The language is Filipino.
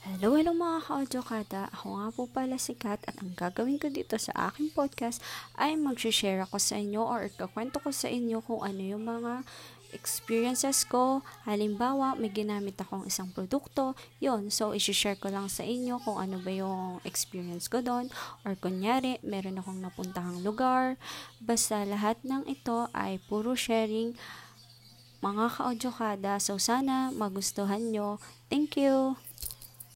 Hello, hello mga ka-audio kada. Ako nga po pala si Kat at ang gagawin ko dito sa aking podcast ay mag-share ako sa inyo or ikakwento ko sa inyo kung ano yung mga experiences ko. Halimbawa, may ginamit akong isang produkto. yon so isi-share ko lang sa inyo kung ano ba yung experience ko doon. Or kunyari, meron akong napuntahang lugar. Basta lahat ng ito ay puro sharing mga ka-audio kada. So sana magustuhan nyo. Thank you!